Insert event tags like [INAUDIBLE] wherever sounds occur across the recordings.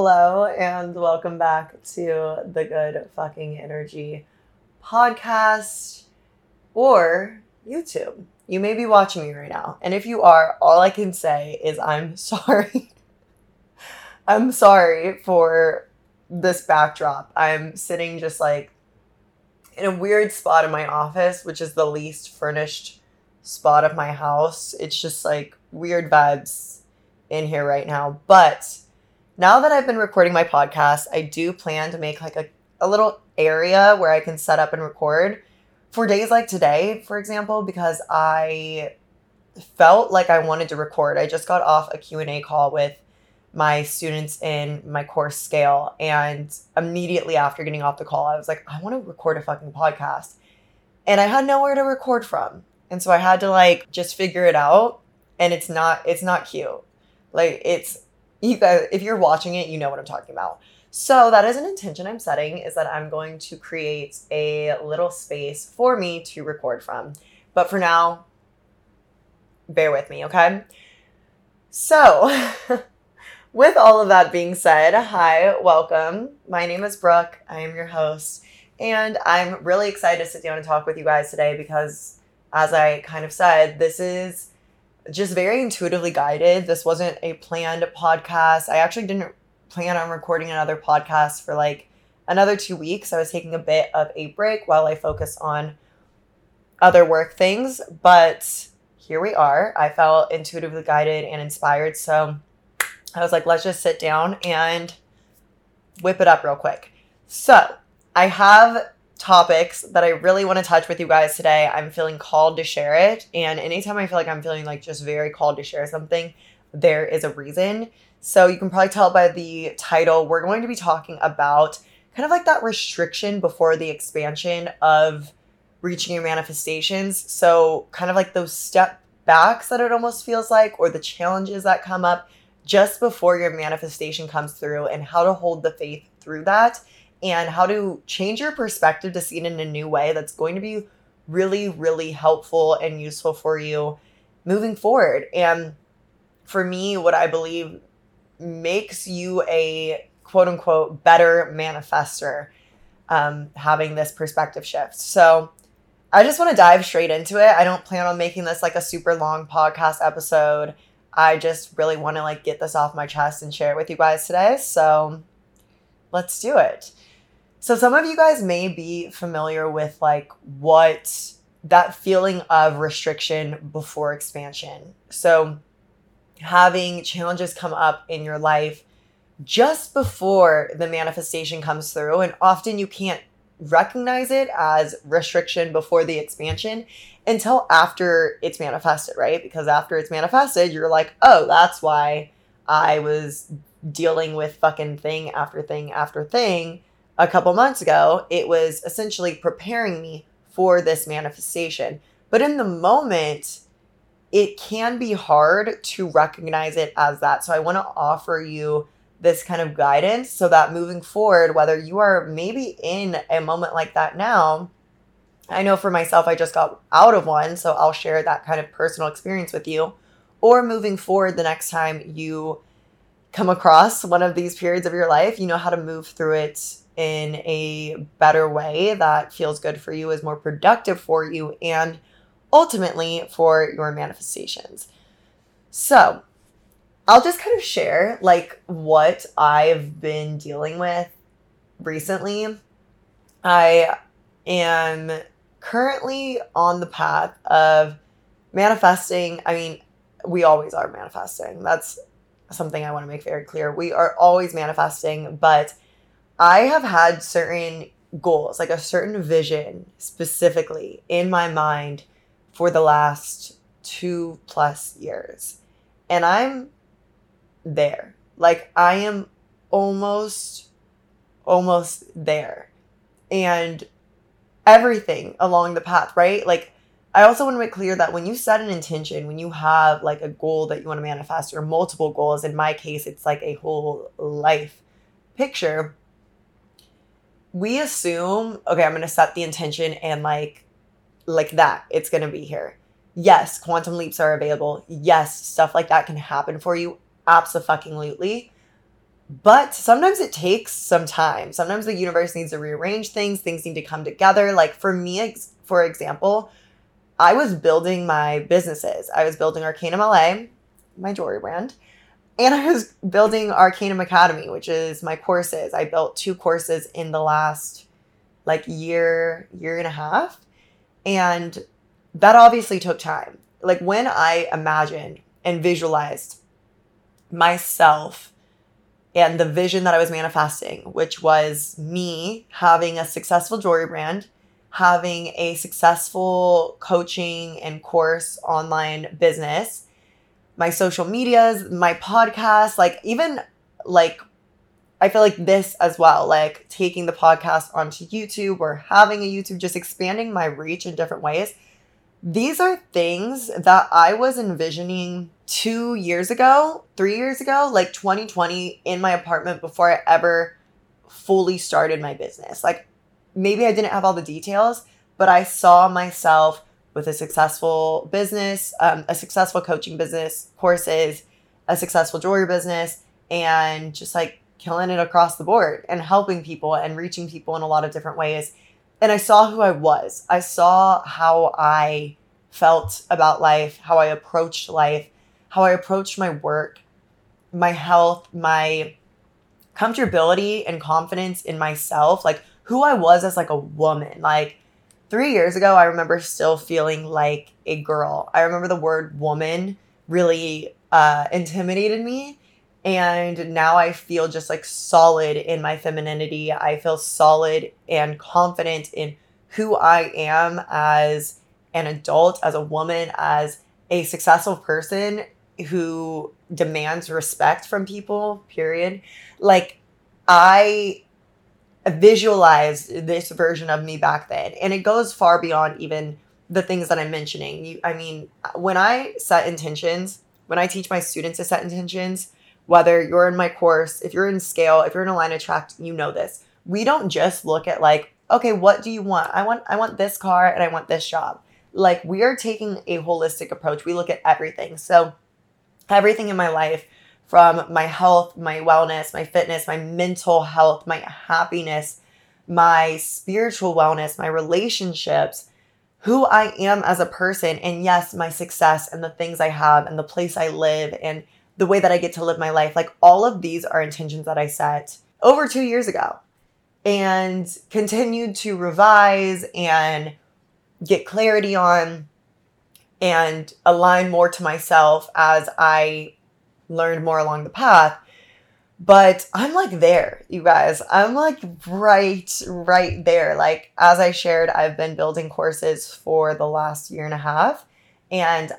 Hello, and welcome back to the Good Fucking Energy podcast or YouTube. You may be watching me right now, and if you are, all I can say is I'm [LAUGHS] sorry. I'm sorry for this backdrop. I'm sitting just like in a weird spot in my office, which is the least furnished spot of my house. It's just like weird vibes in here right now. But now that I've been recording my podcast, I do plan to make like a, a little area where I can set up and record for days like today, for example, because I felt like I wanted to record. I just got off a Q&A call with my students in my course scale and immediately after getting off the call I was like I want to record a fucking podcast. And I had nowhere to record from. And so I had to like just figure it out and it's not it's not cute. Like it's you guys if you're watching it, you know what I'm talking about. So that is an intention I'm setting is that I'm going to create a little space for me to record from. But for now, bear with me, okay? So, [LAUGHS] with all of that being said, hi, welcome. My name is Brooke. I am your host, and I'm really excited to sit down and talk with you guys today because, as I kind of said, this is just very intuitively guided. This wasn't a planned podcast. I actually didn't plan on recording another podcast for like another two weeks. I was taking a bit of a break while I focus on other work things, but here we are. I felt intuitively guided and inspired. So I was like, let's just sit down and whip it up real quick. So I have topics that I really want to touch with you guys today. I'm feeling called to share it. And anytime I feel like I'm feeling like just very called to share something, there is a reason. So you can probably tell by the title, we're going to be talking about kind of like that restriction before the expansion of reaching your manifestations. So, kind of like those step backs that it almost feels like, or the challenges that come up just before your manifestation comes through, and how to hold the faith through that, and how to change your perspective to see it in a new way that's going to be really, really helpful and useful for you moving forward. And for me, what I believe makes you a quote unquote better manifester um, having this perspective shift. So I just want to dive straight into it. I don't plan on making this like a super long podcast episode. I just really want to like get this off my chest and share it with you guys today. So let's do it. So some of you guys may be familiar with like what that feeling of restriction before expansion. So having challenges come up in your life just before the manifestation comes through. And often you can't recognize it as restriction before the expansion until after it's manifested, right? Because after it's manifested, you're like, oh, that's why I was dealing with fucking thing after thing after thing a couple months ago. It was essentially preparing me for this manifestation. But in the moment, it can be hard to recognize it as that. So I want to offer you this kind of guidance so that moving forward, whether you are maybe in a moment like that now, I know for myself, I just got out of one, so I'll share that kind of personal experience with you. Or moving forward, the next time you come across one of these periods of your life, you know how to move through it in a better way that feels good for you, is more productive for you, and ultimately for your manifestations. So, I'll just kind of share like what I've been dealing with recently. I am currently on the path of manifesting. I mean, we always are manifesting. That's something I want to make very clear. We are always manifesting, but I have had certain goals, like a certain vision specifically in my mind for the last two plus years. And I'm there. Like I am almost almost there. And everything along the path, right? Like I also want to make clear that when you set an intention, when you have like a goal that you want to manifest or multiple goals, in my case it's like a whole life picture, we assume, okay, I'm going to set the intention and like like that. It's going to be here. Yes, quantum leaps are available. Yes, stuff like that can happen for you. Absolutely. but sometimes it takes some time. Sometimes the universe needs to rearrange things, things need to come together. Like for me, for example, I was building my businesses. I was building Arcanum LA, my jewelry brand, and I was building Arcanum Academy, which is my courses. I built two courses in the last like year, year and a half. And that obviously took time. Like when I imagined and visualized myself and the vision that I was manifesting, which was me having a successful jewelry brand, having a successful coaching and course online business, my social medias, my podcast, like even like I feel like this as well, like taking the podcast onto YouTube or having a YouTube, just expanding my reach in different ways. These are things that I was envisioning two years ago, three years ago, like 2020 in my apartment before I ever fully started my business. Like maybe I didn't have all the details, but I saw myself with a successful business, um, a successful coaching business, courses, a successful jewelry business, and just like killing it across the board and helping people and reaching people in a lot of different ways. And I saw who I was. I saw how I felt about life, how I approached life, how I approached my work, my health, my comfortability and confidence in myself, like who I was as like a woman. Like 3 years ago, I remember still feeling like a girl. I remember the word woman really uh, intimidated me and now I feel just like solid in my femininity. I feel solid and confident in who I am as an adult, as a woman, as a successful person who demands respect from people, period. Like, I visualized this version of me back then, and it goes far beyond even the things that I'm mentioning. You, I mean, when I set intentions, when I teach my students to set intentions, whether you're in my course, if you're in scale, if you're in Align and Attract, you know this. We don't just look at like, okay, what do you want? I want I want this car and I want this job. Like we are taking a holistic approach. We look at everything. So everything in my life from my health, my wellness, my fitness, my mental health, my happiness, my spiritual wellness, my relationships, who I am as a person, and yes, my success and the things I have and the place I live and the way that I get to live my life. Like all of these are intentions that I set over two years ago and continued to revise and get clarity on and align more to myself as I learned more along the path. But I'm like there, you guys. I'm like right, right there. Like, as I shared, I've been building courses for the last year and a half. And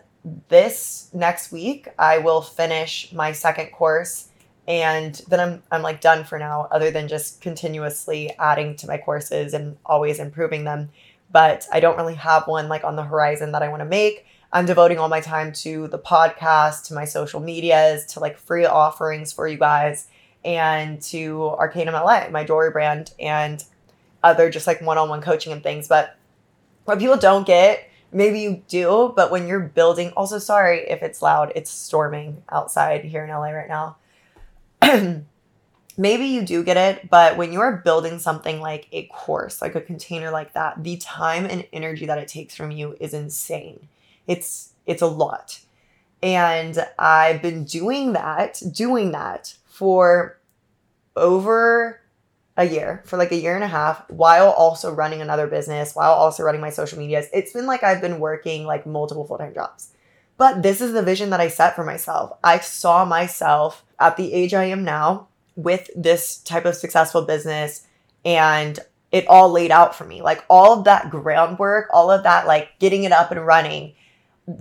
this next week I will finish my second course and then I'm I'm like done for now other than just continuously adding to my courses and always improving them but I don't really have one like on the horizon that I want to make. I'm devoting all my time to the podcast, to my social medias, to like free offerings for you guys and to Arcanum LA, my jewelry brand and other just like one-on-one coaching and things but what people don't get maybe you do, but when you're building, also sorry if it's loud, it's storming outside here in LA right now. [CLEARS THROAT] maybe you do get it, but when you're building something like a course, like a container like that, the time and energy that it takes from you is insane. It's it's a lot. And I've been doing that, doing that for over a year for like a year and a half while also running another business, while also running my social medias. It's been like I've been working like multiple full time jobs. But this is the vision that I set for myself. I saw myself at the age I am now with this type of successful business and it all laid out for me. Like all of that groundwork, all of that, like getting it up and running,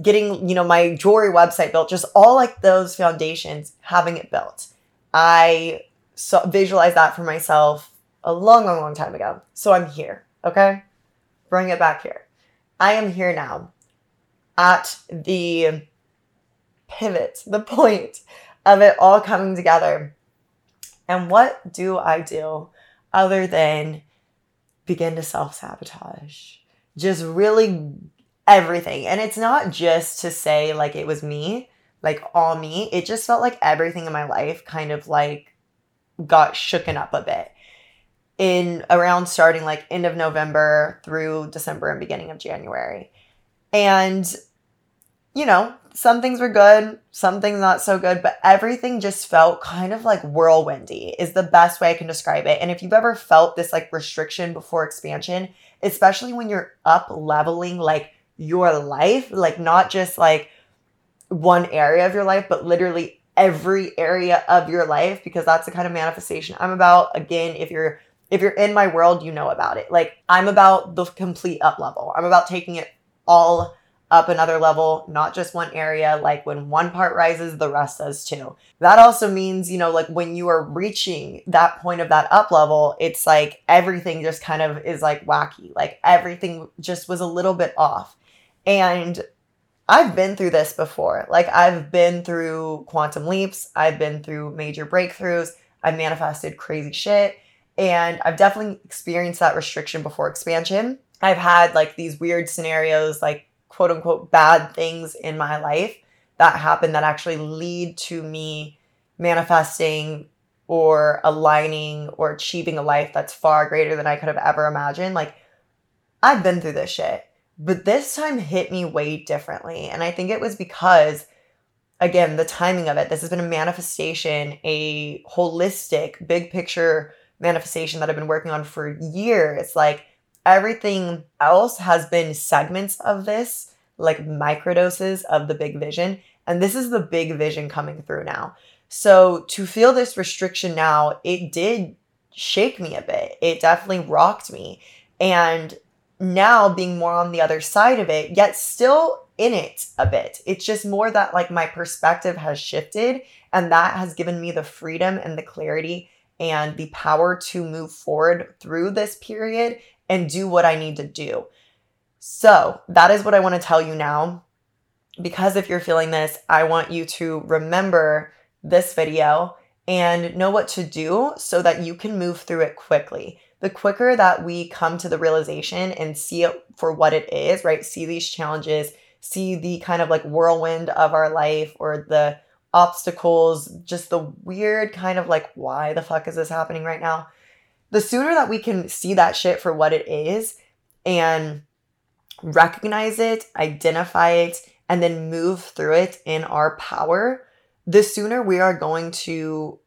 getting, you know, my jewelry website built, just all like those foundations, having it built. I so visualize that for myself a long, long, long time ago. So I'm here. Okay. Bring it back here. I am here now at the pivot, the point of it all coming together. And what do I do other than begin to self sabotage? Just really everything. And it's not just to say like it was me, like all me. It just felt like everything in my life kind of like got shooken up a bit in around starting like end of November through December and beginning of January. And, you know, some things were good, some things not so good, but everything just felt kind of like whirlwindy, is the best way I can describe it. And if you've ever felt this like restriction before expansion, especially when you're up leveling like your life, like not just like one area of your life, but literally every area of your life, because that's the kind of manifestation I'm about. Again, if you're if you're in my world, you know about it. Like I'm about the complete up level. I'm about taking it all up another level, not just one area. Like when one part rises, the rest does too. That also means, you know, like when you are reaching that point of that up level, it's like everything just kind of is like wacky. Like everything just was a little bit off. And I've been through this before. Like I've been through quantum leaps, I've been through major breakthroughs, I've manifested crazy shit. And I've definitely experienced that restriction before expansion. I've had like these weird scenarios, like quote unquote bad things in my life that happen that actually lead to me manifesting or aligning or achieving a life that's far greater than I could have ever imagined. Like, I've been through this shit, but this time hit me way differently. And I think it was because, again, the timing of it, this has been a manifestation, a holistic, big picture manifestation that I've been working on for years. Like, everything else has been segments of this, like microdoses of the big vision. And this is the big vision coming through now. So to feel this restriction now, it did shake me a bit. It definitely rocked me. And now being more on the other side of it, yet still in it a bit. It's just more that like my perspective has shifted and that has given me the freedom and the clarity and the power to move forward through this period and do what I need to do. So, that is what I want to tell you now. Because if you're feeling this, I want you to remember this video and know what to do so that you can move through it quickly. The quicker that we come to the realization and see it for what it is, right? See these challenges, see the kind of like whirlwind of our life or the obstacles, just the weird kind of like, why the fuck is this happening right now? the sooner that we can see that shit for what it is and recognize it, identify it, and then move through it in our power, the sooner we are going to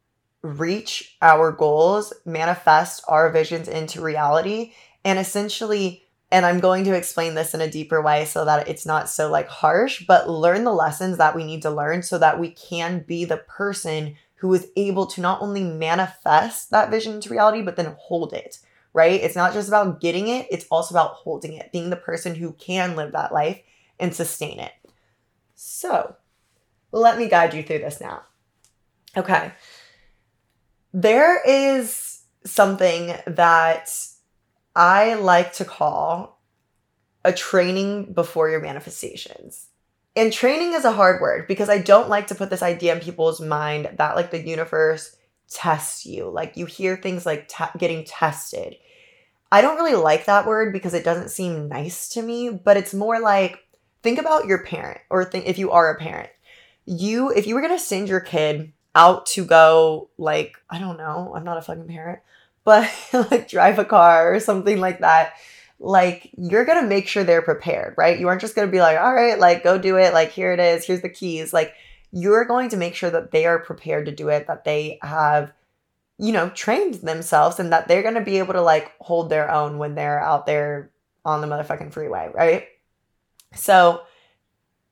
reach our goals, manifest our visions into reality, and essentially, and I'm going to explain this in a deeper way so that it's not so like harsh, but learn the lessons that we need to learn so that we can be the person who is able to not only manifest that vision into reality, but then hold it, right? It's not just about getting it, it's also about holding it, being the person who can live that life and sustain it. So, let me guide you through this now. Okay. There is something that I like to call a training before your manifestations. And training is a hard word because I don't like to put this idea in people's mind that like the universe tests you. Like you hear things like getting tested. I don't really like that word because it doesn't seem nice to me, but it's more like think about your parent or think if you are a parent. You if you were going to send your kid out to go like I don't know, I'm not a fucking parent, [LAUGHS] but like drive a car or something like that like you're gonna make sure they're prepared, right? You aren't just gonna be like, all right, like go do it, like here it is, here's the keys. Like you're going to make sure that they are prepared to do it, that they have, you know, trained themselves and that they're gonna be able to like hold their own when they're out there on the motherfucking freeway, right? So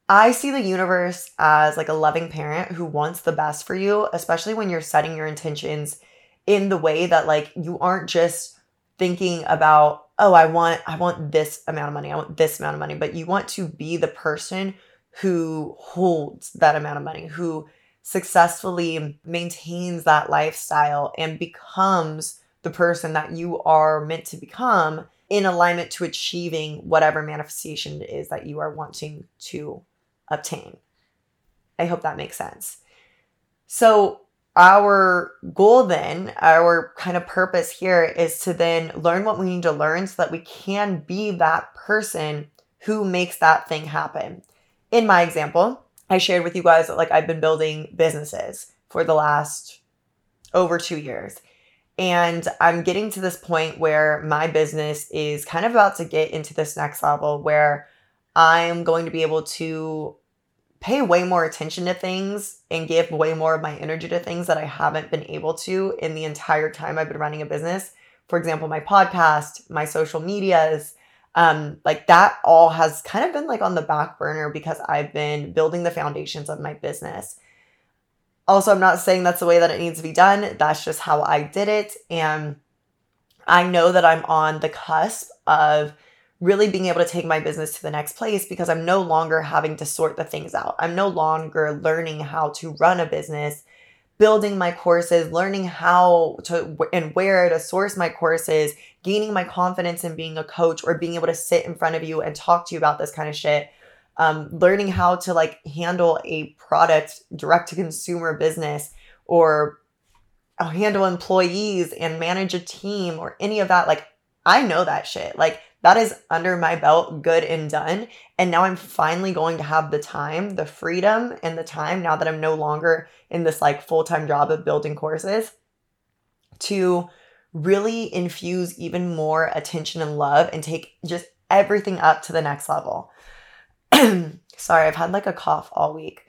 I see the universe as like a loving parent who wants the best for you, especially when you're setting your intentions in the way that like you aren't just thinking about oh i want i want this amount of money i want this amount of money but you want to be the person who holds that amount of money who successfully maintains that lifestyle and becomes the person that you are meant to become in alignment to achieving whatever manifestation it is that you are wanting to obtain. I hope that makes sense. So, our goal then, our kind of purpose here is to then learn what we need to learn so that we can be that person who makes that thing happen. In my example, I shared with you guys that like I've been building businesses for the last over two years. And I'm getting to this point where my business is kind of about to get into this next level where I'm going to be able to pay way more attention to things and give way more of my energy to things that I haven't been able to in the entire time I've been running a business. For example, my podcast, my social medias, um, like that all has kind of been like on the back burner because I've been building the foundations of my business. Also, I'm not saying that's the way that it needs to be done. That's just how I did it. And I know that I'm on the cusp of really being able to take my business to the next place because I'm no longer having to sort the things out. I'm no longer learning how to run a business, building my courses, learning how to and where to source my courses, gaining my confidence in being a coach or being able to sit in front of you and talk to you about this kind of shit. Um, learning how to like handle a product direct to consumer business or handle employees and manage a team or any of that. Like, I know that shit. Like, that is under my belt, good and done. And now I'm finally going to have the time, the freedom, and the time now that I'm no longer in this like full time job of building courses to really infuse even more attention and love and take just everything up to the next level. [CLEARS THROAT] Sorry, I've had like a cough all week.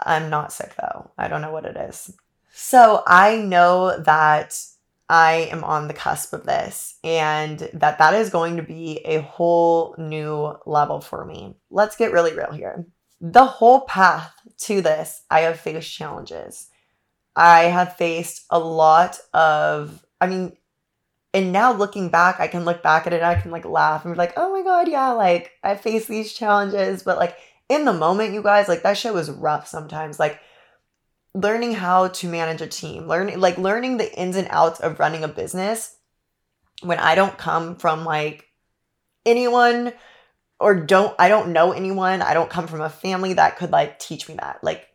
I'm not sick though. I don't know what it is. So I know that I am on the cusp of this and that that is going to be a whole new level for me. Let's get really real here. The whole path to this, I have faced challenges. I have faced a lot of, I mean, and now looking back, I can look back at it, I can like laugh and be like, oh my God, yeah, like I faced these challenges. But like in the moment, you guys, like that shit was rough sometimes. Like learning how to manage a team, learning like learning the ins and outs of running a business when I don't come from like anyone or don't I don't know anyone, I don't come from a family that could like teach me that. Like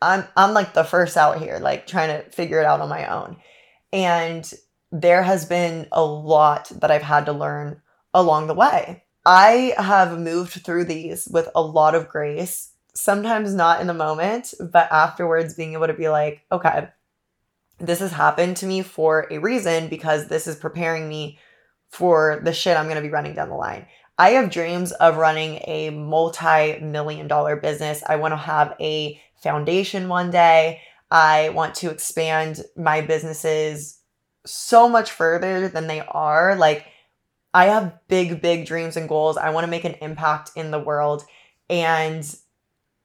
I'm I'm like the first out here like trying to figure it out on my own. And there has been a lot that I've had to learn along the way. I have moved through these with a lot of grace sometimes not in the moment, but afterwards being able to be like, okay, this has happened to me for a reason because this is preparing me for the shit I'm going to be running down the line. I have dreams of running a multi million dollar business. I want to have a foundation one day. I want to expand my businesses so much further than they are. Like, I have big, big dreams and goals. I want to make an impact in the world. And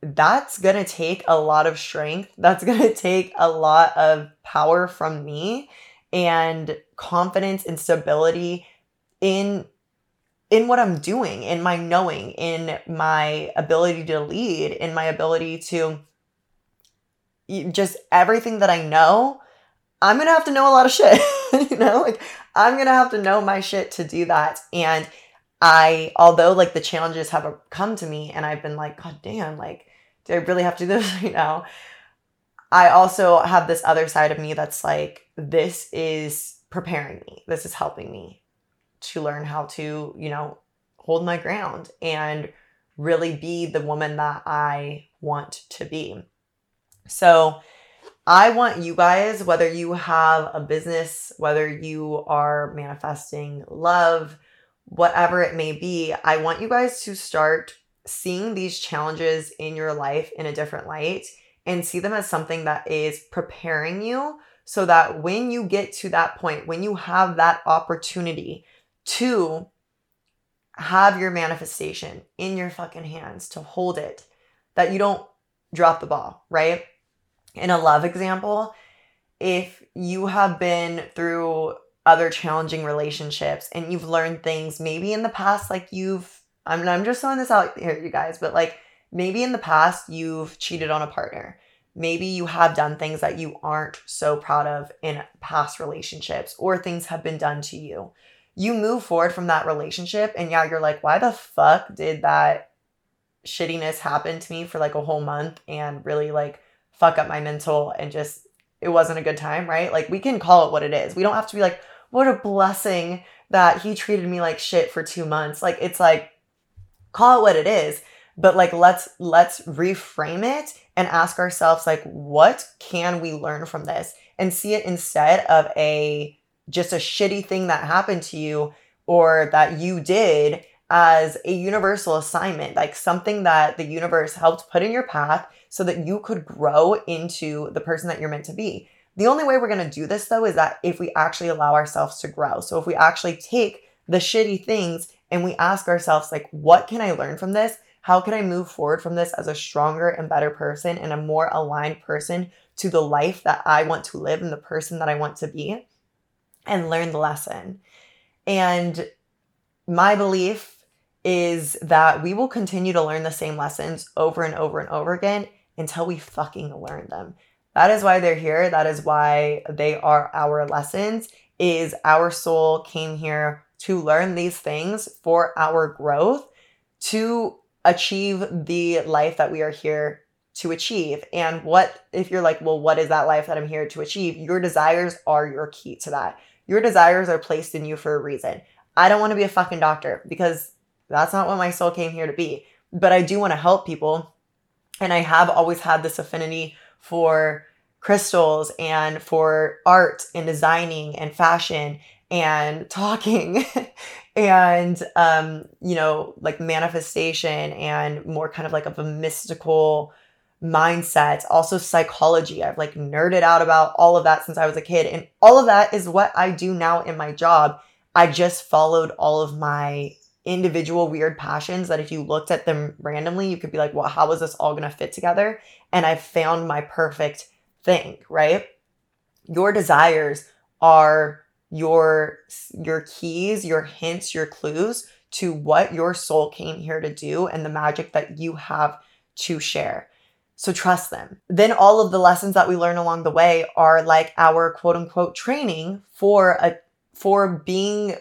that's going to take a lot of strength. [LAUGHS] That's going to take a lot of power from me and confidence and stability in in what I'm doing, in my knowing, in my ability to lead, in my ability to just everything that I know, I'm going to have to know a lot of shit. [LAUGHS] you know, like I'm going to have to know my shit to do that. And I, although like the challenges have come to me and I've been like, God damn, like do I really have to do this [LAUGHS] right now? I also have this other side of me that's like, this is preparing me. This is helping me to learn how to, you know, hold my ground and really be the woman that I want to be. So, I want you guys, whether you have a business, whether you are manifesting love, whatever it may be, I want you guys to start seeing these challenges in your life in a different light and see them as something that is preparing you so that when you get to that point, when you have that opportunity to have your manifestation in your fucking hands, to hold it, that you don't drop the ball, right? In a love example, if you have been through other challenging relationships and you've learned things maybe in the past, like you've I'm I'm just throwing this out here, you guys, but like maybe in the past you've cheated on a partner. Maybe you have done things that you aren't so proud of in past relationships, or things have been done to you. You move forward from that relationship, and yeah, you're like, why the fuck did that shittiness happen to me for like a whole month and really like fuck up my mental and just it wasn't a good time, right? Like we can call it what it is. We don't have to be like, what a blessing that he treated me like shit for two months. Like it's like call it what it is but like let's let's reframe it and ask ourselves like what can we learn from this and see it instead of a just a shitty thing that happened to you or that you did as a universal assignment, like something that the universe helped put in your path so that you could grow into the person that you're meant to be. The only way we're going to do this though is that if we actually allow ourselves to grow. So if we actually take the shitty things and we ask ourselves like what can I learn from this? How can I move forward from this as a stronger and better person and a more aligned person to the life that I want to live and the person that I want to be and learn the lesson. And my belief is that we will continue to learn the same lessons over and over and over again until we fucking learn them. That is why they're here. That is why they are our lessons is our soul came here to learn these things for our growth to achieve the life that we are here to achieve. And what, if you're like, well, what is that life that I'm here to achieve? Your desires are your key to that. Your desires are placed in you for a reason. I don't want to be a fucking doctor because that's not what my soul came here to be. But I do want to help people. And I have always had this affinity for crystals and for art and designing and fashion and talking [LAUGHS] and um you know like manifestation and more kind of like of a mystical mindset, also psychology. I've like nerded out about all of that since I was a kid. And all of that is what I do now in my job. I just followed all of my individual weird passions that if you looked at them randomly, you could be like, well, how is this all going to fit together? And I found my perfect thing, right? Your desires are your your keys, your hints, your clues to what your soul came here to do and the magic that you have to share. So trust them. Then all of the lessons that we learn along the way are like our quote unquote training for a for being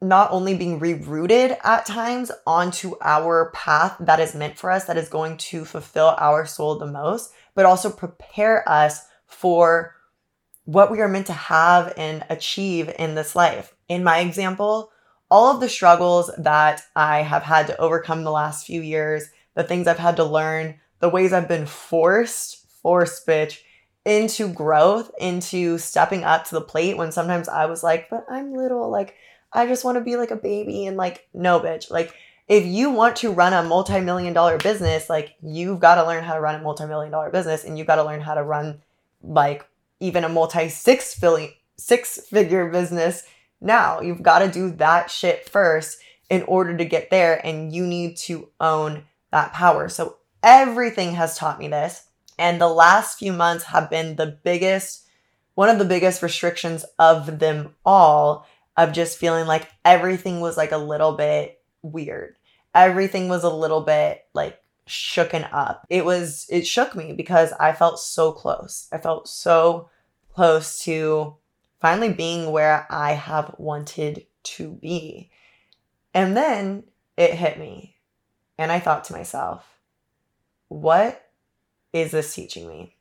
not only being rerouted at times onto our path that is meant for us, that is going to fulfill our soul the most, but also prepare us for what we are meant to have and achieve in this life. In my example, all of the struggles that I have had to overcome the last few years, the things I've had to learn, the ways I've been forced, forced, bitch, into growth, into stepping up to the plate when sometimes I was like, but I'm little, like, I just want to be like a baby. And like, no, bitch. Like, if you want to run a multi million dollar business, like, you've got to learn how to run a multi million dollar business and you've got to learn how to run like even a multi six six figure business now. You've got to do that shit first in order to get there. And you need to own that power. So Everything has taught me this. And the last few months have been the biggest, one of the biggest restrictions of them all, of just feeling like everything was like a little bit weird. Everything was a little bit like shooken up. It was, it shook me because I felt so close. I felt so close to finally being where I have wanted to be. And then it hit me. And I thought to myself, what is this teaching me?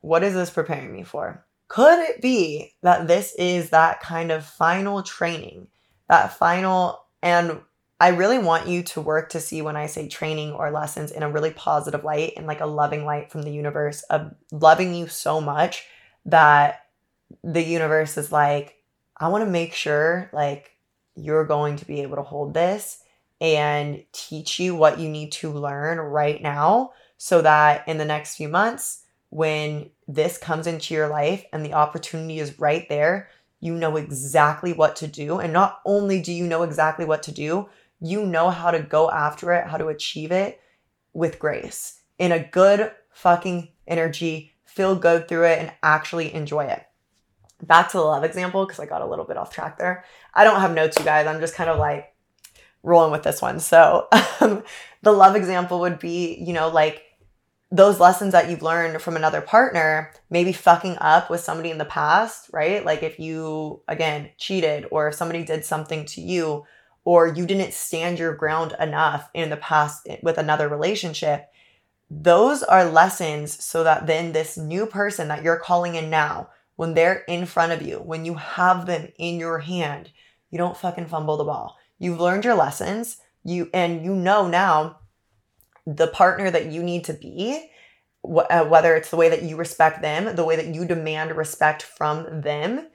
What is this preparing me for? Could it be that this is that kind of final training, that final, and I really want you to work to see when I say training or lessons in a really positive light and like a loving light from the universe of loving you so much that the universe is like, I want to make sure like you're going to be able to hold this and teach you what you need to learn right now so that in the next few months, when this comes into your life and the opportunity is right there, you know exactly what to do. And not only do you know exactly what to do, you know how to go after it, how to achieve it with grace in a good fucking energy, feel good through it, and actually enjoy it. Back to the love example, because I got a little bit off track there. I don't have notes, you guys. I'm just kind of like rolling with this one. So, um, the love example would be, you know, like those lessons that you've learned from another partner, maybe fucking up with somebody in the past, right? Like if you, again, cheated or if somebody did something to you or you didn't stand your ground enough in the past with another relationship, those are lessons so that then this new person that you're calling in now, when they're in front of you, when you have them in your hand, you don't fucking fumble the ball. You've learned your lessons, you and you know now the partner that you need to be wh- uh, whether it's the way that you respect them, the way that you demand respect from them,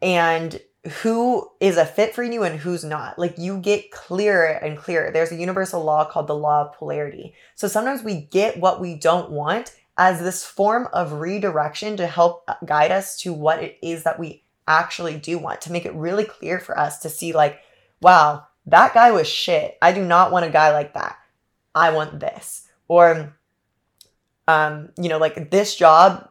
and who is a fit for you and who's not. Like you get clearer and clearer. There's a universal law called the law of polarity. So sometimes we get what we don't want as this form of redirection to help guide us to what it is that we actually do want, to make it really clear for us to see, like, wow, that guy was shit. I do not want a guy like that. I want this. Or, um, you know, like this job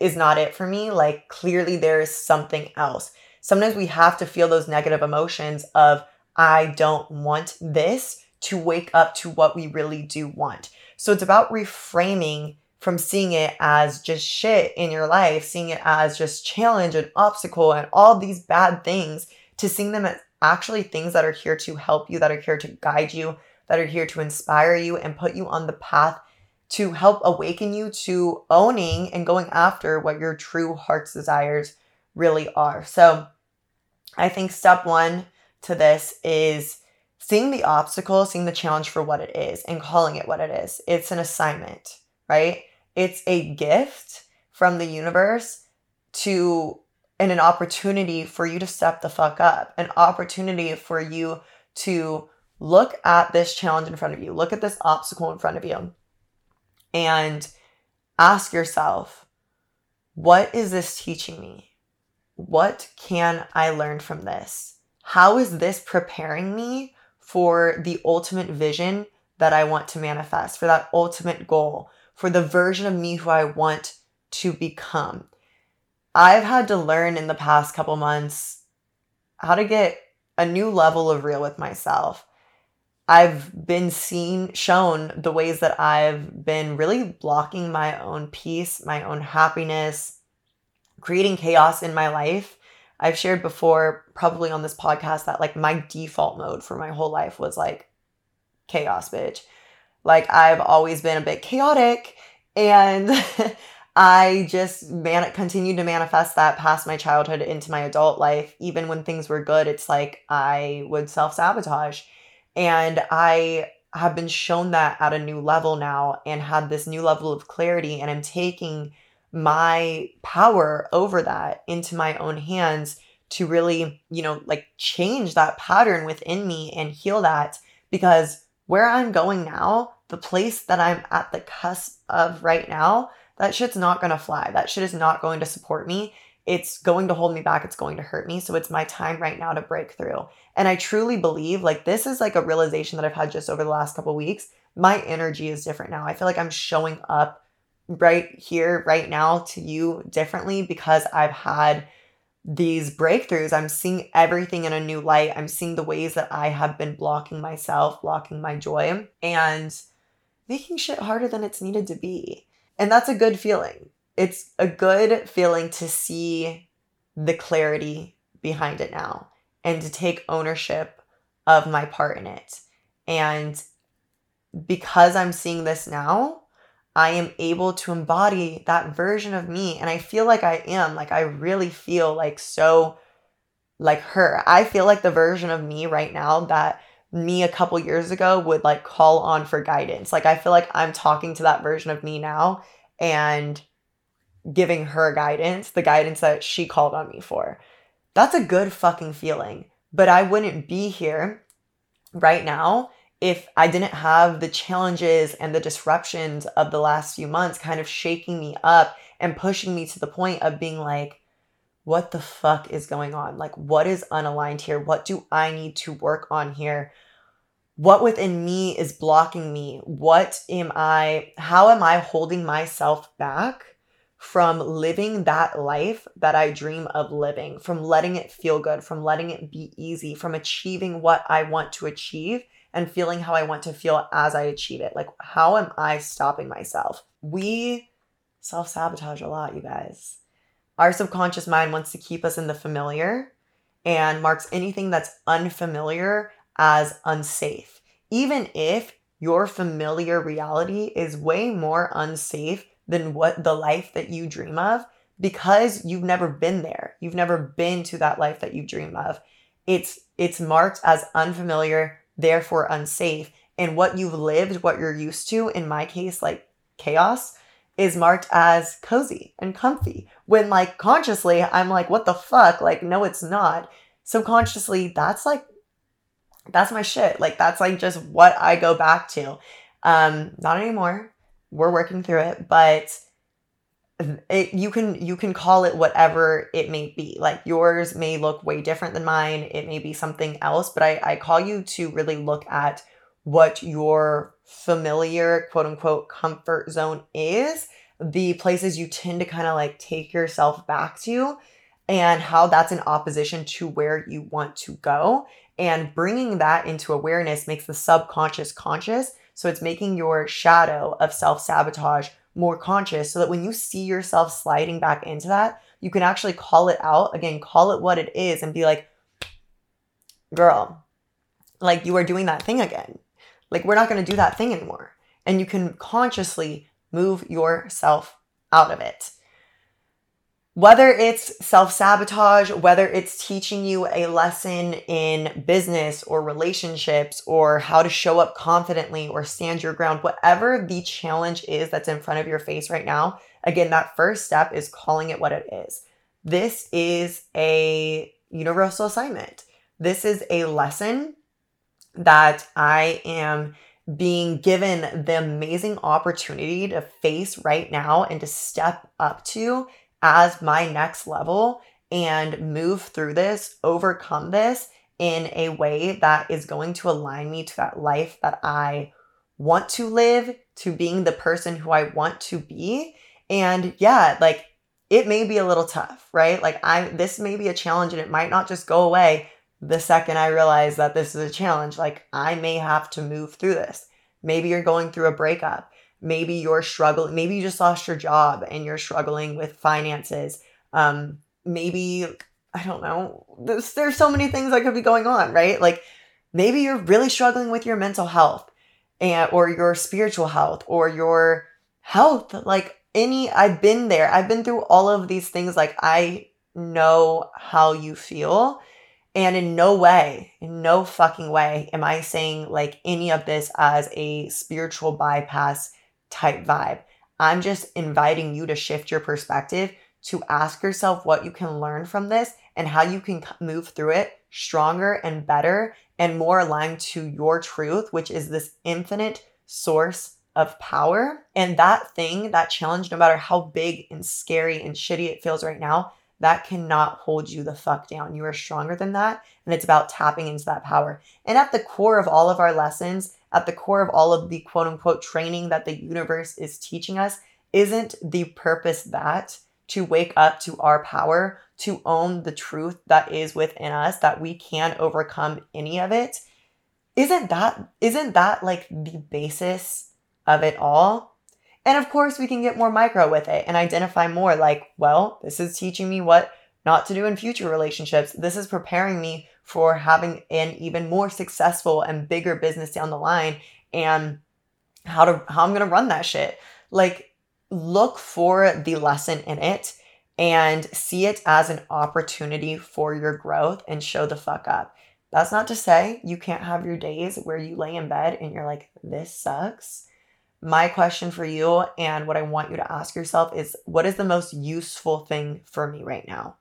is not it for me. Like, clearly there is something else. Sometimes we have to feel those negative emotions of, I don't want this to wake up to what we really do want. So it's about reframing from seeing it as just shit in your life, seeing it as just challenge and obstacle and all these bad things, to seeing them as actually things that are here to help you, that are here to guide you, that are here to inspire you and put you on the path to help awaken you to owning and going after what your true heart's desires really are. So I think step one to this is seeing the obstacle, seeing the challenge for what it is, and calling it what it is. It's an assignment, right? It's a gift from the universe to and an opportunity for you to step the fuck up, an opportunity for you to look at this challenge in front of you, look at this obstacle in front of you, and ask yourself, what is this teaching me? What can I learn from this? How is this preparing me for the ultimate vision that I want to manifest, for that ultimate goal, for the version of me who I want to become. I've had to learn in the past couple months how to get a new level of real with myself. I've been seen, shown the ways that I've been really blocking my own peace, my own happiness, creating chaos in my life. I've shared before, probably on this podcast, that like my default mode for my whole life was like chaos, bitch. Like I've always been a bit chaotic and [LAUGHS] I just man continued to manifest that past my childhood into my adult life. Even when things were good, it's like I would self-sabotage. And I have been shown that at a new level now and had this new level of clarity and I'm taking my power over that into my own hands to really, you know, like change that pattern within me and heal that because where I'm going now, the place that I'm at the cusp of right now, that shit's not gonna fly. That shit is not going to support me. It's going to hold me back. It's going to hurt me. So it's my time right now to break through. And I truly believe like this is like a realization that I've had just over the last couple weeks. My energy is different now. I feel like I'm showing up right here, right now to you differently because I've had these breakthroughs, I'm seeing everything in a new light. I'm seeing the ways that I have been blocking myself, blocking my joy, and making shit harder than it's needed to be. And that's a good feeling. It's a good feeling to see the clarity behind it now and to take ownership of my part in it. And because I'm seeing this now, I am able to embody that version of me. And I feel like I am. Like, I really feel like so like her. I feel like the version of me right now that me a couple years ago would like call on for guidance. Like, I feel like I'm talking to that version of me now and giving her guidance, the guidance that she called on me for. That's a good fucking feeling. But I wouldn't be here right now if I didn't have the challenges and the disruptions of the last few months kind of shaking me up and pushing me to the point of being like, what the fuck is going on? Like, what is unaligned here? What do I need to work on here? What within me is blocking me? What am I, how am I holding myself back from living that life that I dream of living, from letting it feel good, from letting it be easy, from achieving what I want to achieve? And feeling how I want to feel as I achieve it. Like, how am I stopping myself? We self sabotage a lot, you guys. Our subconscious mind wants to keep us in the familiar and marks anything that's unfamiliar as unsafe, even if your familiar reality is way more unsafe than what the life that you dream of because you've never been there. You've never been to that life that you dream of. It's it's marked as unfamiliar therefore unsafe. And what you've lived, what you're used to, in my case, like chaos, is marked as cozy and comfy. When like consciously, I'm like, what the fuck? Like, no, it's not. Subconsciously, that's like, that's my shit. Like, that's like just what I go back to. Um, not anymore. We're working through it, but it, you can you can call it whatever it may be. Like yours may look way different than mine. It may be something else but I, I call you to really look at what your familiar quote unquote comfort zone is the places you tend to kind of like take yourself back to and how that's in opposition to where you want to go. And bringing that into awareness makes the subconscious conscious so it's making your shadow of self-sabotage more conscious so that when you see yourself sliding back into that, you can actually call it out. Again, call it what it is and be like, girl, like you are doing that thing again. Like we're not going to do that thing anymore. And you can consciously move yourself out of it whether it's self sabotage, whether it's teaching you a lesson in business or relationships or how to show up confidently or stand your ground, whatever the challenge is that's in front of your face right now, again, that first step is calling it what it is. This is a universal assignment. This is a lesson that I am being given the amazing opportunity to face right now and to step up to as my next level and move through this, overcome this in a way that is going to align me to that life that I want to live, to being the person who I want to be. And yeah, like it may be a little tough, right? Like I this may be a challenge and it might not just go away the second I realize that this is a challenge. Like I may have to move through this. Maybe you're going through a breakup maybe you're struggling maybe you just lost your job and you're struggling with finances. Um maybe i don't know there's, there's so many things that could be going on right? Like maybe you're really struggling with your mental health and or your spiritual health or your health. Like any i've been there. I've been through all of these things. Like i know how you feel. And in no way, in no fucking way am I saying like any of this as a spiritual bypass type vibe. I'm just inviting you to shift your perspective to ask yourself what you can learn from this and how you can move through it stronger and better and more aligned to your truth, which is this infinite source of power. And that thing, that challenge, no matter how big and scary and shitty it feels right now, that cannot hold you the fuck down. You are stronger than that. And it's about tapping into that power. And at the core of all of our lessons, at the core of all of the quote unquote training that the universe is teaching us, isn't the purpose that to wake up to our power, to own the truth that is within us, that we can overcome any of it? Isn't that isn't that like the basis of it all? And of course, we can get more micro with it and identify more like, well, this is teaching me what not to do in future relationships. This is preparing me for having an even more successful and bigger business down the line and how to how I'm going to run that shit. Like look for the lesson in it and see it as an opportunity for your growth and show the fuck up. That's not to say you can't have your days where you lay in bed and you're like this sucks my question for you and what I want you to ask yourself is what is the most useful thing for me right now?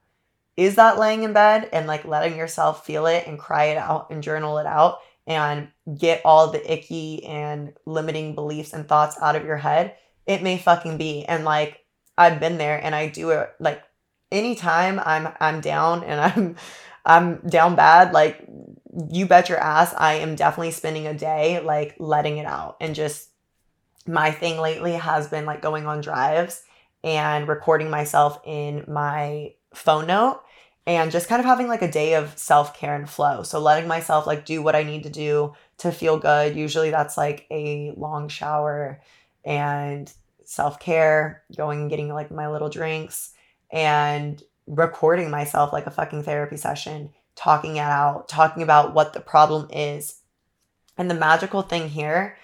Is that laying in bed and like letting yourself feel it and cry it out and journal it out and get all the icky and limiting beliefs and thoughts out of your head? It may fucking be. And like I've been there and I do it like anytime I'm I'm down and [LAUGHS] I'm I'm down bad, like you bet your ass I am definitely spending a day like letting it out and just my thing lately has been like going on drives and recording myself in my phone note and just kind of having like a day of self-care and flow. So letting myself like do what I need to do to feel good. Usually that's like a long shower and self-care, going and getting like my little drinks and recording myself like a fucking therapy session, talking it out, talking about what the problem is. And the magical thing here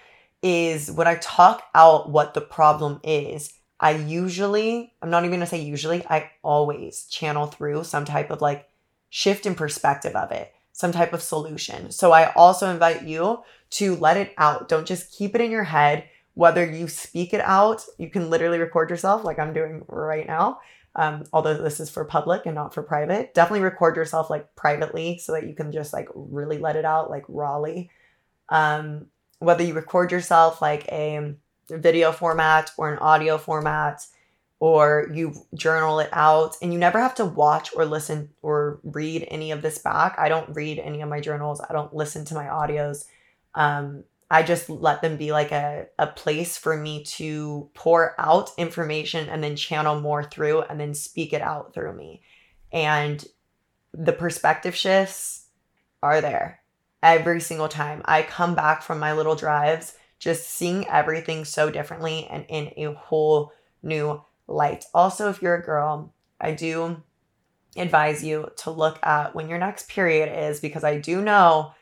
is when I talk out what the problem is, I usually, I'm not even gonna say usually, I always channel through some type of like shift in perspective of it, some type of solution. So I also invite you to let it out. Don't just keep it in your head. whether you speak it out, you can literally record yourself like I'm doing right now. Um, although this is for public and not for private, definitely record yourself like privately so that you can just like really let it out like rawly. Um, whether you record yourself like a video format or an audio format, or you journal it out and you never have to watch or listen or read any of this back. I don't read any of my journals. I don't listen to my audios. Um, I just let them be like a, a place for me to pour out information and then channel more through and then speak it out through me. And the perspective shifts are there every single time. I come back from my little drives just seeing everything so differently and in a whole new light. Also, if you're a girl, I do advise you to look at when your next period is because I do know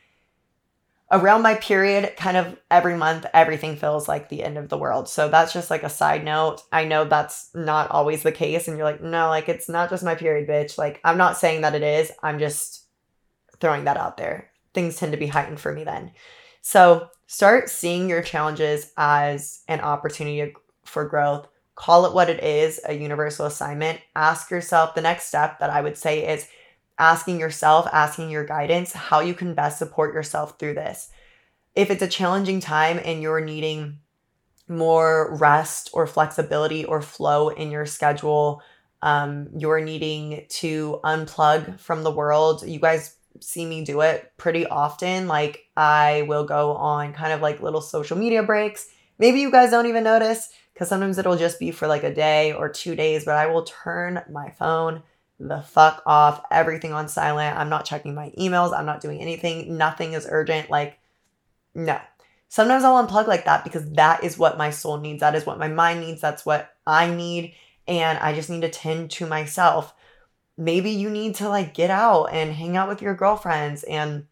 around my period, kind of every month, everything feels like the end of the world. So that's just like a side note. I know that's not always the case. And you're like, no, like it's not just my period, bitch. Like, I'm not saying that it is. I'm just throwing that out there. Things tend to be heightened for me then. So start seeing your challenges as an opportunity for growth. Call it what it is a universal assignment. Ask yourself the next step that I would say is asking yourself, asking your guidance, how you can best support yourself through this. If it's a challenging time and you're needing more rest or flexibility or flow in your schedule, um, you're needing to unplug from the world. You guys see me do it pretty often. Like, I will go on kind of like little social media breaks. Maybe you guys don't even notice because sometimes it'll just be for like a day or two days, but I will turn my phone the fuck off, everything on silent. I'm not checking my emails. I'm not doing anything. Nothing is urgent. Like, no. Sometimes I'll unplug like that because that is what my soul needs. That is what my mind needs. That's what I need. And I just need to tend to myself. Maybe you need to like get out and hang out with your girlfriends and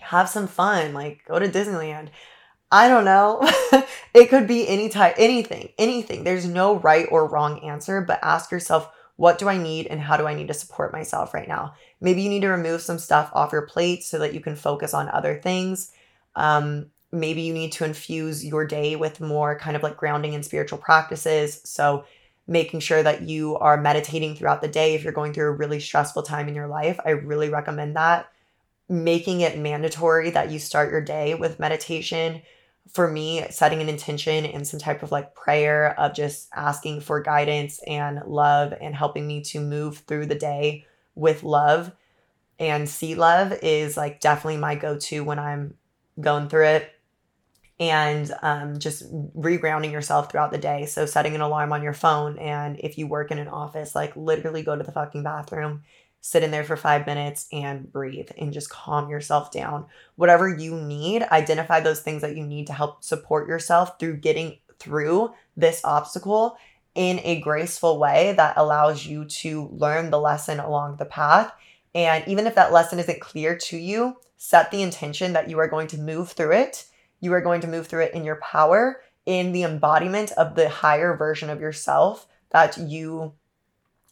have some fun, like go to Disneyland. I don't know. [LAUGHS] it could be any type, anything, anything. There's no right or wrong answer, but ask yourself, what do I need and how do I need to support myself right now? Maybe you need to remove some stuff off your plate so that you can focus on other things. Um, maybe you need to infuse your day with more kind of like grounding and spiritual practices. So, making sure that you are meditating throughout the day if you're going through a really stressful time in your life, I really recommend that. Making it mandatory that you start your day with meditation for me, setting an intention and some type of like prayer of just asking for guidance and love and helping me to move through the day with love and see love is like definitely my go to when I'm going through it. And um, just regrounding yourself throughout the day. So, setting an alarm on your phone. And if you work in an office, like literally go to the fucking bathroom sit in there for five minutes and breathe and just calm yourself down. Whatever you need, identify those things that you need to help support yourself through getting through this obstacle in a graceful way that allows you to learn the lesson along the path. And even if that lesson isn't clear to you, set the intention that you are going to move through it. You are going to move through it in your power, in the embodiment of the higher version of yourself that you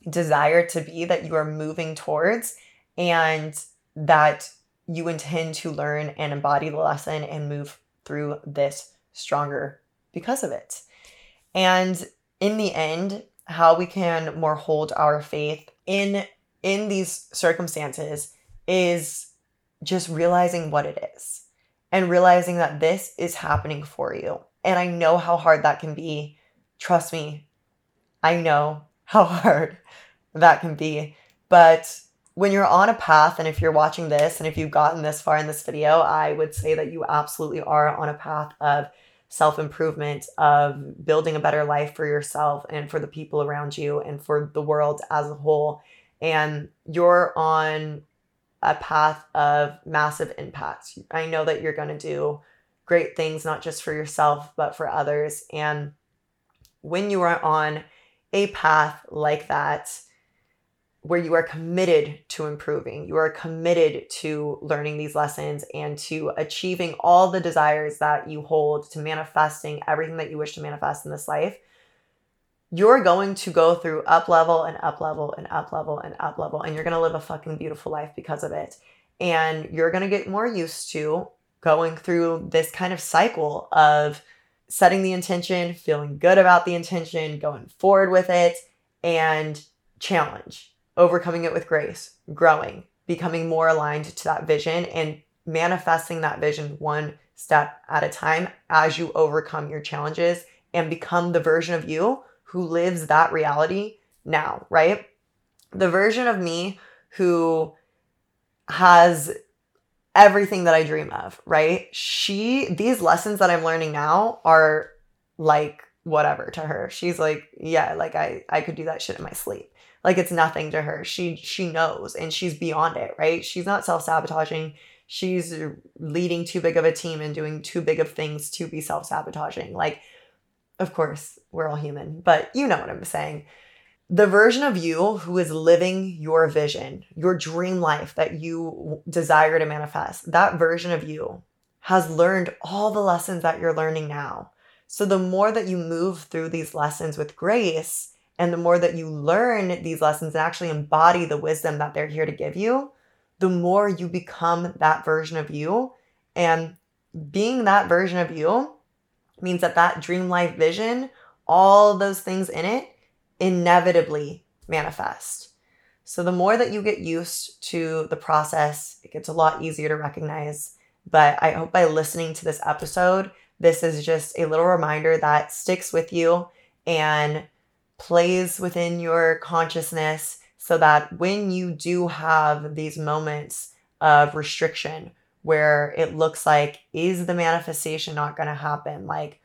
desire to be that you are moving towards and that you intend to learn and embody the lesson and move through this stronger because of it. And in the end, how we can more hold our faith in in these circumstances is just realizing what it is and realizing that this is happening for you. And I know how hard that can be. Trust me. I know how [LAUGHS] hard that can be. But when you're on a path, and if you're watching this and if you've gotten this far in this video, I would say that you absolutely are on a path of self improvement, of building a better life for yourself and for the people around you and for the world as a whole. And you're on a path of massive impact. I know that you're going to do great things, not just for yourself, but for others. And when you are on a path like that, where you are committed to improving. You are committed to learning these lessons and to achieving all the desires that you hold, to manifesting everything that you wish to manifest in this life. You're going to go through up level and up level and up level and up level, and you're going to live a fucking beautiful life because of it. And you're going to get more used to going through this kind of cycle of setting the intention, feeling good about the intention, going forward with it, and challenge, overcoming it with grace, growing, becoming more aligned to that vision, and manifesting that vision one step at a time as you overcome your challenges and become the version of you who lives that reality now, right? The version of me who has everything that I dream of, right? She, these lessons that I'm learning now are like whatever to her. She's like, yeah, like I, I could do that shit in my sleep. Like it's nothing to her. She, she knows and she's beyond it, right? She's not self sabotaging. She's leading too big of a team and doing too big of things to be self sabotaging. Like, of course, we're all human, but you know what I'm saying the version of you who is living your vision, your dream life that you desire to manifest, that version of you has learned all the lessons that you're learning now. So the more that you move through these lessons with grace, and the more that you learn these lessons and actually embody the wisdom that they're here to give you, the more you become that version of you. And being that version of you means that that dream life vision, all those things in it, inevitably manifest. So the more that you get used to the process, it gets a lot easier to recognize. But I hope by listening to this episode, this is just a little reminder that sticks with you and plays within your consciousness so that when you do have these moments of restriction where it looks like, is the manifestation not going to happen? Like,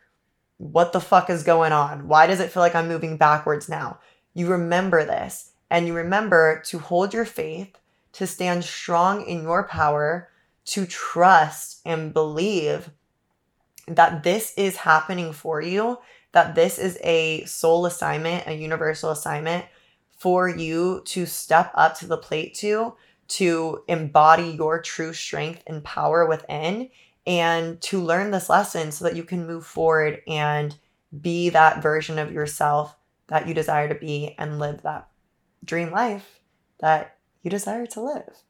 what the fuck is going on? Why does it feel like I'm moving backwards now? You remember this and you remember to hold your faith, to stand strong in your power, to trust and believe that this is happening for you, that this is a soul assignment, a universal assignment for you to step up to the plate to, to embody your true strength and power within and to learn this lesson so that you can move forward and be that version of yourself that you desire to be and live that dream life that you desire to live.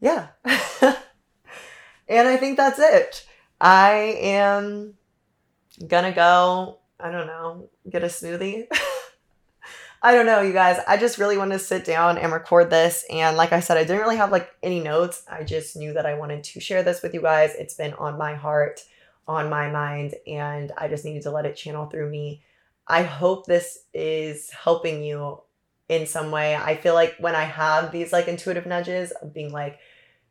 Yeah. [LAUGHS] and I think that's it. I am gonna go, I don't know, get a smoothie. [LAUGHS] I don't know, you guys. I just really wanted to sit down and record this. And like I said, I didn't really have like any notes. I just knew that I wanted to share this with you guys. It's been on my heart, on my mind, and I just needed to let it channel through me. I hope this is helping you in some way. I feel like when I have these like intuitive nudges of being like,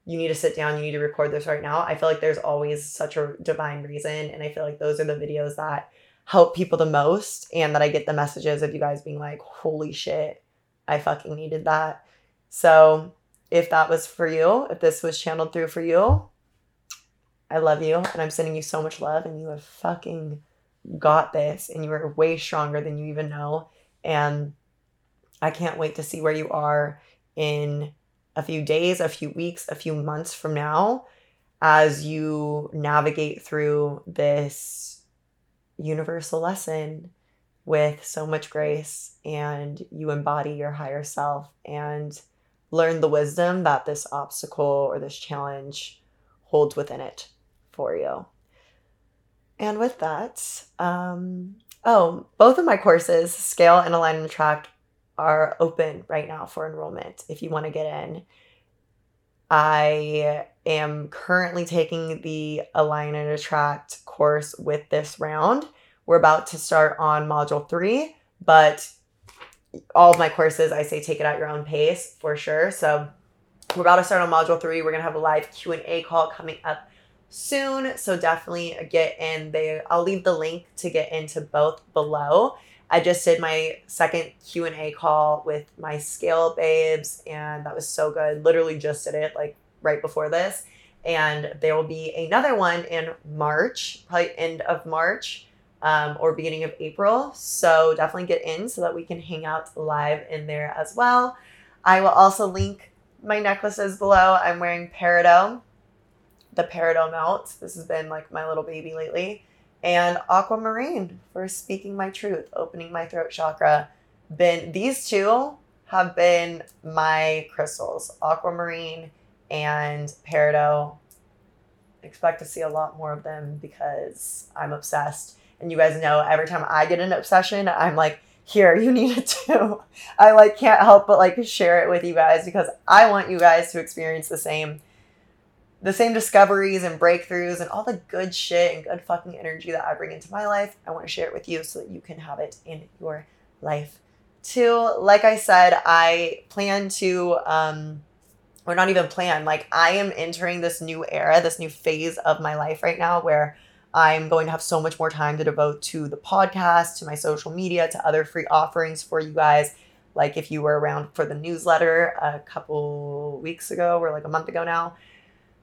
you need to sit down, you need to record this right now, I feel like there's always such a divine reason. And I feel like those are the videos that help people the most and that I get the messages of you guys being like, holy shit, I fucking needed that. So if that was for you, if this was channeled through for you, I love you and I'm sending you so much love and you have fucking got this and you are way stronger than you even know. And I can't wait to see where you are in a few days, a few weeks, a few months from now as you navigate through this universal lesson with so much grace and you embody your higher self and learn the wisdom that this obstacle or this challenge holds within it for you. And with that, um, oh, both of my courses, Scale and Align and Attract, are open right now for enrollment if you want to get in. I am currently taking the Align and Attract course with this round. We're about to start on module three, but all of my courses, I say take it at your own pace for sure. So we're about to start on module three. We're gonna have a live Q and A call coming up soon. So definitely get in there. I'll leave the link to get into both below. I just did my second Q and A call with my scale babes, and that was so good. Literally just did it like right before this and there will be another one in March, probably end of March um, or beginning of April. So definitely get in so that we can hang out live in there as well. I will also link my necklaces below. I'm wearing Peridot, the Peridot melt. This has been like my little baby lately. And Aquamarine for speaking my truth, opening my throat chakra. Been these two have been my crystals, Aquamarine and Peridot expect to see a lot more of them because I'm obsessed. And you guys know every time I get an obsession, I'm like, here, you need it too. [LAUGHS] I like can't help but like share it with you guys because I want you guys to experience the same the same discoveries and breakthroughs and all the good shit and good fucking energy that I bring into my life. I want to share it with you so that you can have it in your life too. Like I said, I plan to um or not even plan, like I am entering this new era, this new phase of my life right now where I'm going to have so much more time to devote to the podcast, to my social media, to other free offerings for you guys. Like if you were around for the newsletter a couple weeks ago or like a month ago now.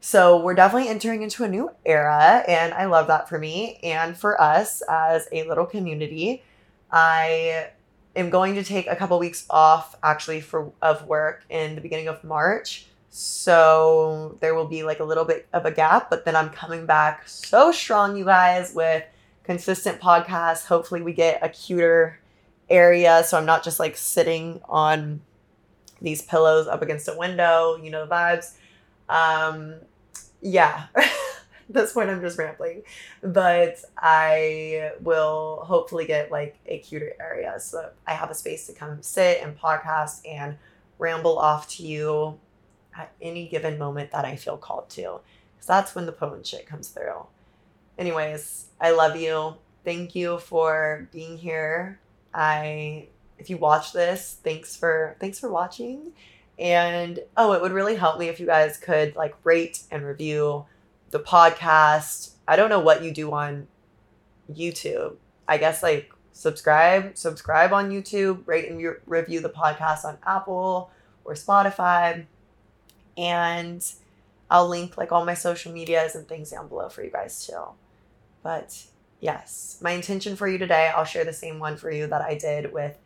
So we're definitely entering into a new era, and I love that for me and for us as a little community. I am going to take a couple weeks off actually for of work in the beginning of March so there will be like a little bit of a gap, but then I'm coming back so strong, you guys, with consistent podcasts. Hopefully, we get a cuter area so I'm not just like sitting on these pillows up against a window. You know the vibes. Um, yeah. At [LAUGHS] this point, I'm just rambling, but I will hopefully get like a cuter area so I have a space to come sit and podcast and ramble off to you at any given moment that I feel called to. Because that's when the potent shit comes through. Anyways, I love you. Thank you for being here. I if you watch this, thanks for thanks for watching. And oh, it would really help me if you guys could like rate and review the podcast. I don't know what you do on YouTube. I guess like subscribe, subscribe on YouTube, rate and re- review the podcast on Apple or Spotify. And I'll link like all my social medias and things down below for you guys too. But yes, my intention for you today, I'll share the same one for you that I did with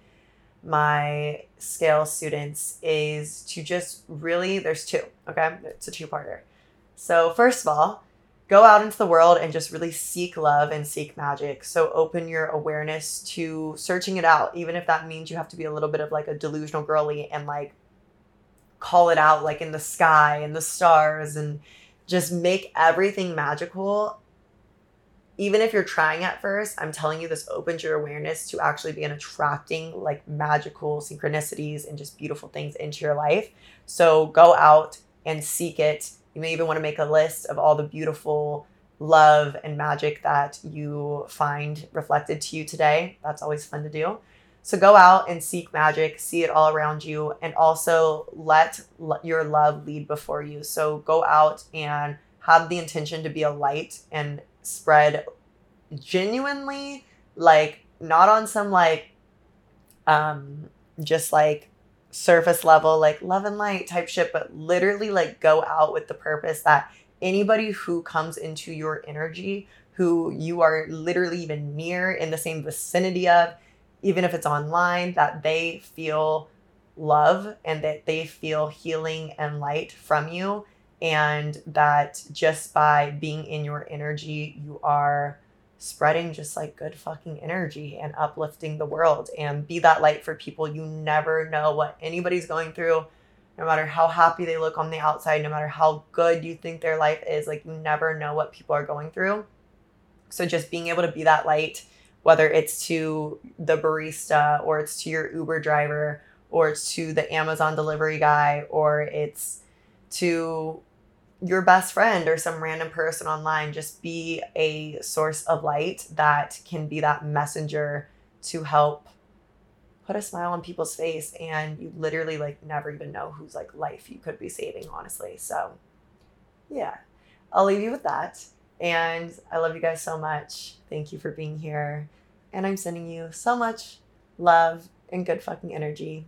my scale students is to just really there's two, okay? It's a two-parter. So, first of all, go out into the world and just really seek love and seek magic. So open your awareness to searching it out, even if that means you have to be a little bit of like a delusional girly and like call it out like in the sky and the stars and just make everything magical. Even if you're trying at first i'm telling you this opens your awareness to actually begin attracting like magical synchronicities and just beautiful things into your life. So go out and seek it. You may even want to make a list of all the beautiful love and magic that you find reflected to you today. That's always fun to do so go out and seek magic, see it all around you, and also let your love lead before you. So go out and have the intention to be a light and spread genuinely, like not on some like, um, just like surface level, like love and light type shit, but literally like go out with the purpose that anybody who comes into your energy, who you are literally even near in the same vicinity of, even if it's online, that they feel love and that they feel healing and light from you. And that just by being in your energy, you are spreading just like good fucking energy and uplifting the world and be that light for people. You never know what anybody's going through, no matter how happy they look on the outside, no matter how good you think their life is. Like, you never know what people are going through. So, just being able to be that light whether it's to the barista or it's to your Uber driver or it's to the Amazon delivery guy or it's to your best friend or some random person online. Just be a source of light that can be that messenger to help put a smile on people's face and you literally like never even know whose like life you could be saving honestly so yeah i'll leave you with that and I love you guys so much. Thank you for being here. And I'm sending you so much love and good fucking energy.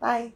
Bye.